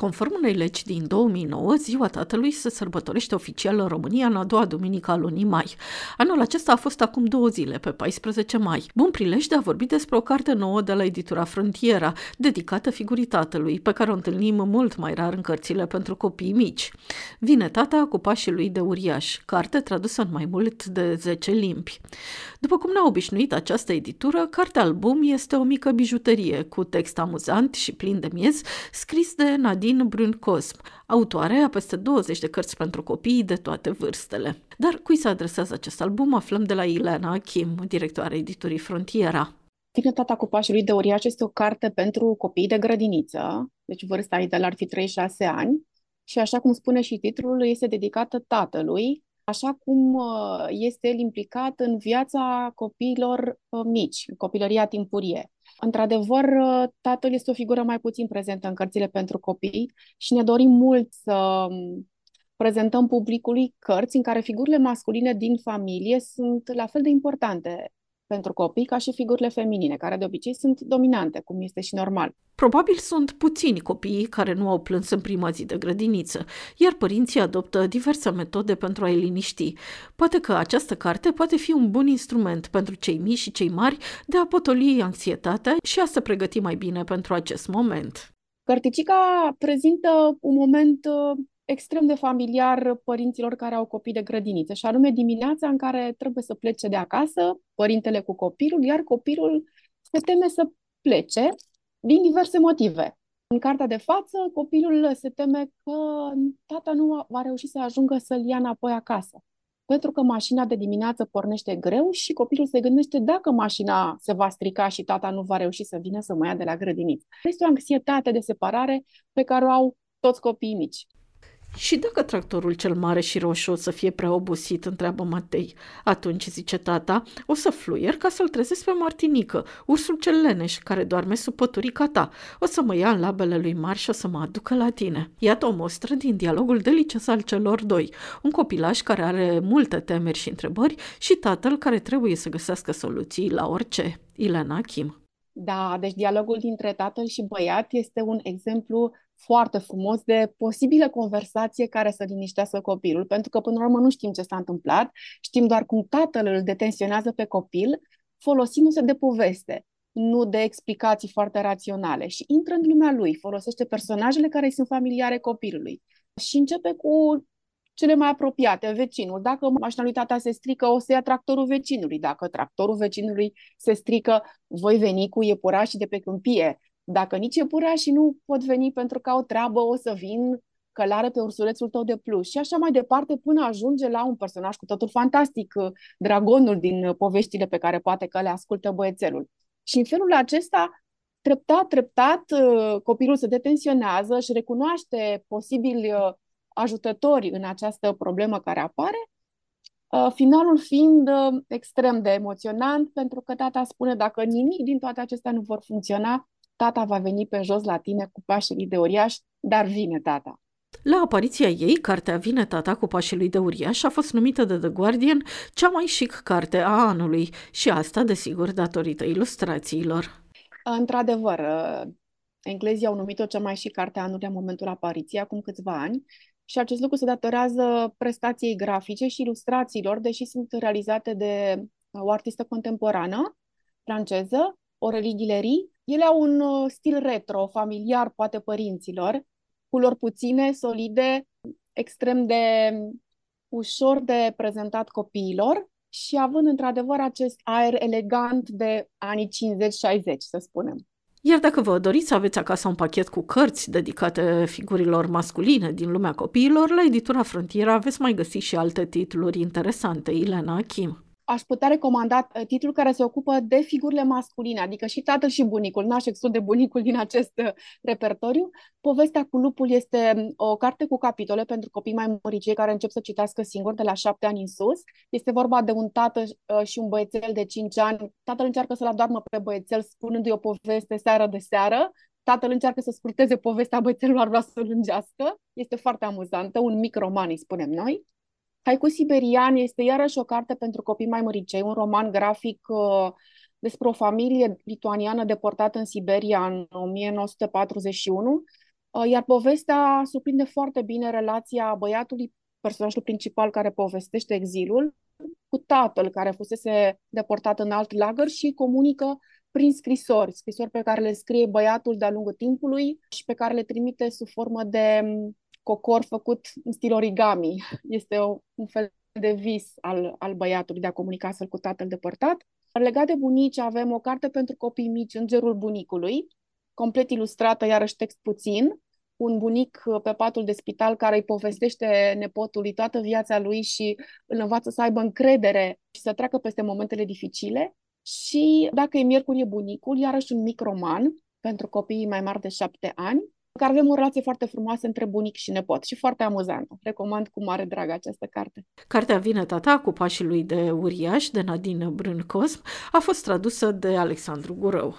Conform unei legi din 2009, Ziua Tatălui se sărbătorește oficial în România în a doua duminică a lunii mai. Anul acesta a fost acum două zile, pe 14 mai. Bun prilej de a vorbi despre o carte nouă de la editura Frontiera, dedicată figurii tatălui, pe care o întâlnim mult mai rar în cărțile pentru copii mici. Vine tata cu pașii lui de uriaș, carte tradusă în mai mult de 10 limbi. După cum ne-a obișnuit această editură, cartea album este o mică bijuterie cu text amuzant și plin de miez, scris de Nadine Nadine Brun-Cosm, autoare a peste 20 de cărți pentru copii de toate vârstele. Dar cui se adresează acest album aflăm de la Ilena Kim, directoarea editurii Frontiera. Tata cu pașului de uriaș este o carte pentru copii de grădiniță, deci vârsta ideală ar fi 3-6 ani, și așa cum spune și titlul, este dedicată tatălui, așa cum uh, este el implicat în viața copiilor uh, mici, copilăria timpurie. Într-adevăr, tatăl este o figură mai puțin prezentă în cărțile pentru copii și ne dorim mult să um, prezentăm publicului cărți în care figurile masculine din familie sunt la fel de importante pentru copii ca și figurile feminine, care de obicei sunt dominante, cum este și normal. Probabil sunt puțini copiii care nu au plâns în prima zi de grădiniță, iar părinții adoptă diverse metode pentru a-i liniști. Poate că această carte poate fi un bun instrument pentru cei mici și cei mari de a potoli anxietatea și a se pregăti mai bine pentru acest moment. Cărticica prezintă un moment uh, extrem de familiar părinților care au copii de grădiniță, și anume dimineața în care trebuie să plece de acasă, părintele cu copilul, iar copilul se teme să plece din diverse motive. În cartea de față, copilul se teme că tata nu va reuși să ajungă să-l ia înapoi acasă. Pentru că mașina de dimineață pornește greu și copilul se gândește dacă mașina se va strica și tata nu va reuși să vină să mă ia de la grădiniță. Este o anxietate de separare pe care o au toți copiii mici. Și dacă tractorul cel mare și roșu o să fie prea obosit, întreabă Matei. Atunci, zice tata, o să fluier ca să-l trezesc pe Martinică, ursul cel leneș, care doarme sub păturica ta. O să mă ia în labele lui Marș și o să mă aducă la tine. Iată o mostră din dialogul delicios al celor doi. Un copilaș care are multe temeri și întrebări și tatăl care trebuie să găsească soluții la orice. Ilena Kim. Da, deci dialogul dintre tatăl și băiat este un exemplu foarte frumos de posibilă conversație care să liniștească copilul, pentru că până la urmă nu știm ce s-a întâmplat, știm doar cum tatăl îl detensionează pe copil, folosindu-se de poveste, nu de explicații foarte raționale și intră în lumea lui, folosește personajele care îi sunt familiare copilului și începe cu cele mai apropiate, vecinul. Dacă mașina lui tata se strică, o să ia tractorul vecinului. Dacă tractorul vecinului se strică, voi veni cu iepurașii de pe câmpie. Dacă nici iepurașii nu pot veni pentru că au treabă, o să vin călare pe ursulețul tău de plus. Și așa mai departe până ajunge la un personaj cu totul fantastic, dragonul din poveștile pe care poate că le ascultă băiețelul. Și în felul acesta, treptat, treptat, copilul se detensionează, își recunoaște posibili ajutători în această problemă care apare, uh, finalul fiind uh, extrem de emoționant, pentru că tata spune dacă nimic din toate acestea nu vor funcționa, tata va veni pe jos la tine cu pașii de uriaș, dar vine tata. La apariția ei, cartea Vine tata cu pașii lui de uriaș a fost numită de The Guardian cea mai chic carte a anului și asta, desigur, datorită ilustrațiilor. Într-adevăr, uh, englezii au numit-o cea mai chic carte a anului în momentul apariției, acum câțiva ani, și acest lucru se datorează prestației grafice și ilustrațiilor, deși sunt realizate de o artistă contemporană franceză, Aurélie Guillery. Ele au un uh, stil retro, familiar, poate părinților, culori puține, solide, extrem de ușor de prezentat copiilor și având într-adevăr acest aer elegant de anii 50-60, să spunem. Iar dacă vă doriți să aveți acasă un pachet cu cărți dedicate figurilor masculine din lumea copiilor, la editura Frontiera aveți mai găsi și alte titluri interesante. Ilena Kim aș putea recomanda uh, titlul care se ocupă de figurile masculine, adică și tatăl și bunicul. N-aș exclude bunicul din acest uh, repertoriu. Povestea cu lupul este um, o carte cu capitole pentru copii mai măricei care încep să citească singur de la șapte ani în sus. Este vorba de un tată uh, și un băiețel de cinci ani. Tatăl încearcă să-l adoarmă pe băiețel spunându-i o poveste seară de seară. Tatăl încearcă să scurteze povestea, băiețelul ar vrea să-l lungească. Este foarte amuzantă, un mic roman, îi spunem noi. Haiku Siberian este iarăși o carte pentru copii mai măricei, un roman grafic uh, despre o familie lituaniană deportată în Siberia în 1941, uh, iar povestea surprinde foarte bine relația băiatului, personajul principal care povestește exilul, cu tatăl care fusese deportat în alt lagăr și comunică prin scrisori, scrisori pe care le scrie băiatul de-a lungul timpului și pe care le trimite sub formă de mm, cocor făcut în stil origami. Este o, un fel de vis al, al băiatului de a comunica astfel cu tatăl depărtat. Legat de bunici, avem o carte pentru copii mici, Îngerul bunicului, complet ilustrată, iarăși text puțin, un bunic pe patul de spital care îi povestește nepotului toată viața lui și îl învață să aibă încredere și să treacă peste momentele dificile. Și dacă e miercuri e bunicul, iarăși un mic roman pentru copiii mai mari de șapte ani, care avem o relație foarte frumoasă între bunic și nepot și foarte amuzantă. Recomand cu mare drag această carte. Cartea Vine tata cu pașii lui de uriaș de Nadine Brâncosm a fost tradusă de Alexandru Gurău.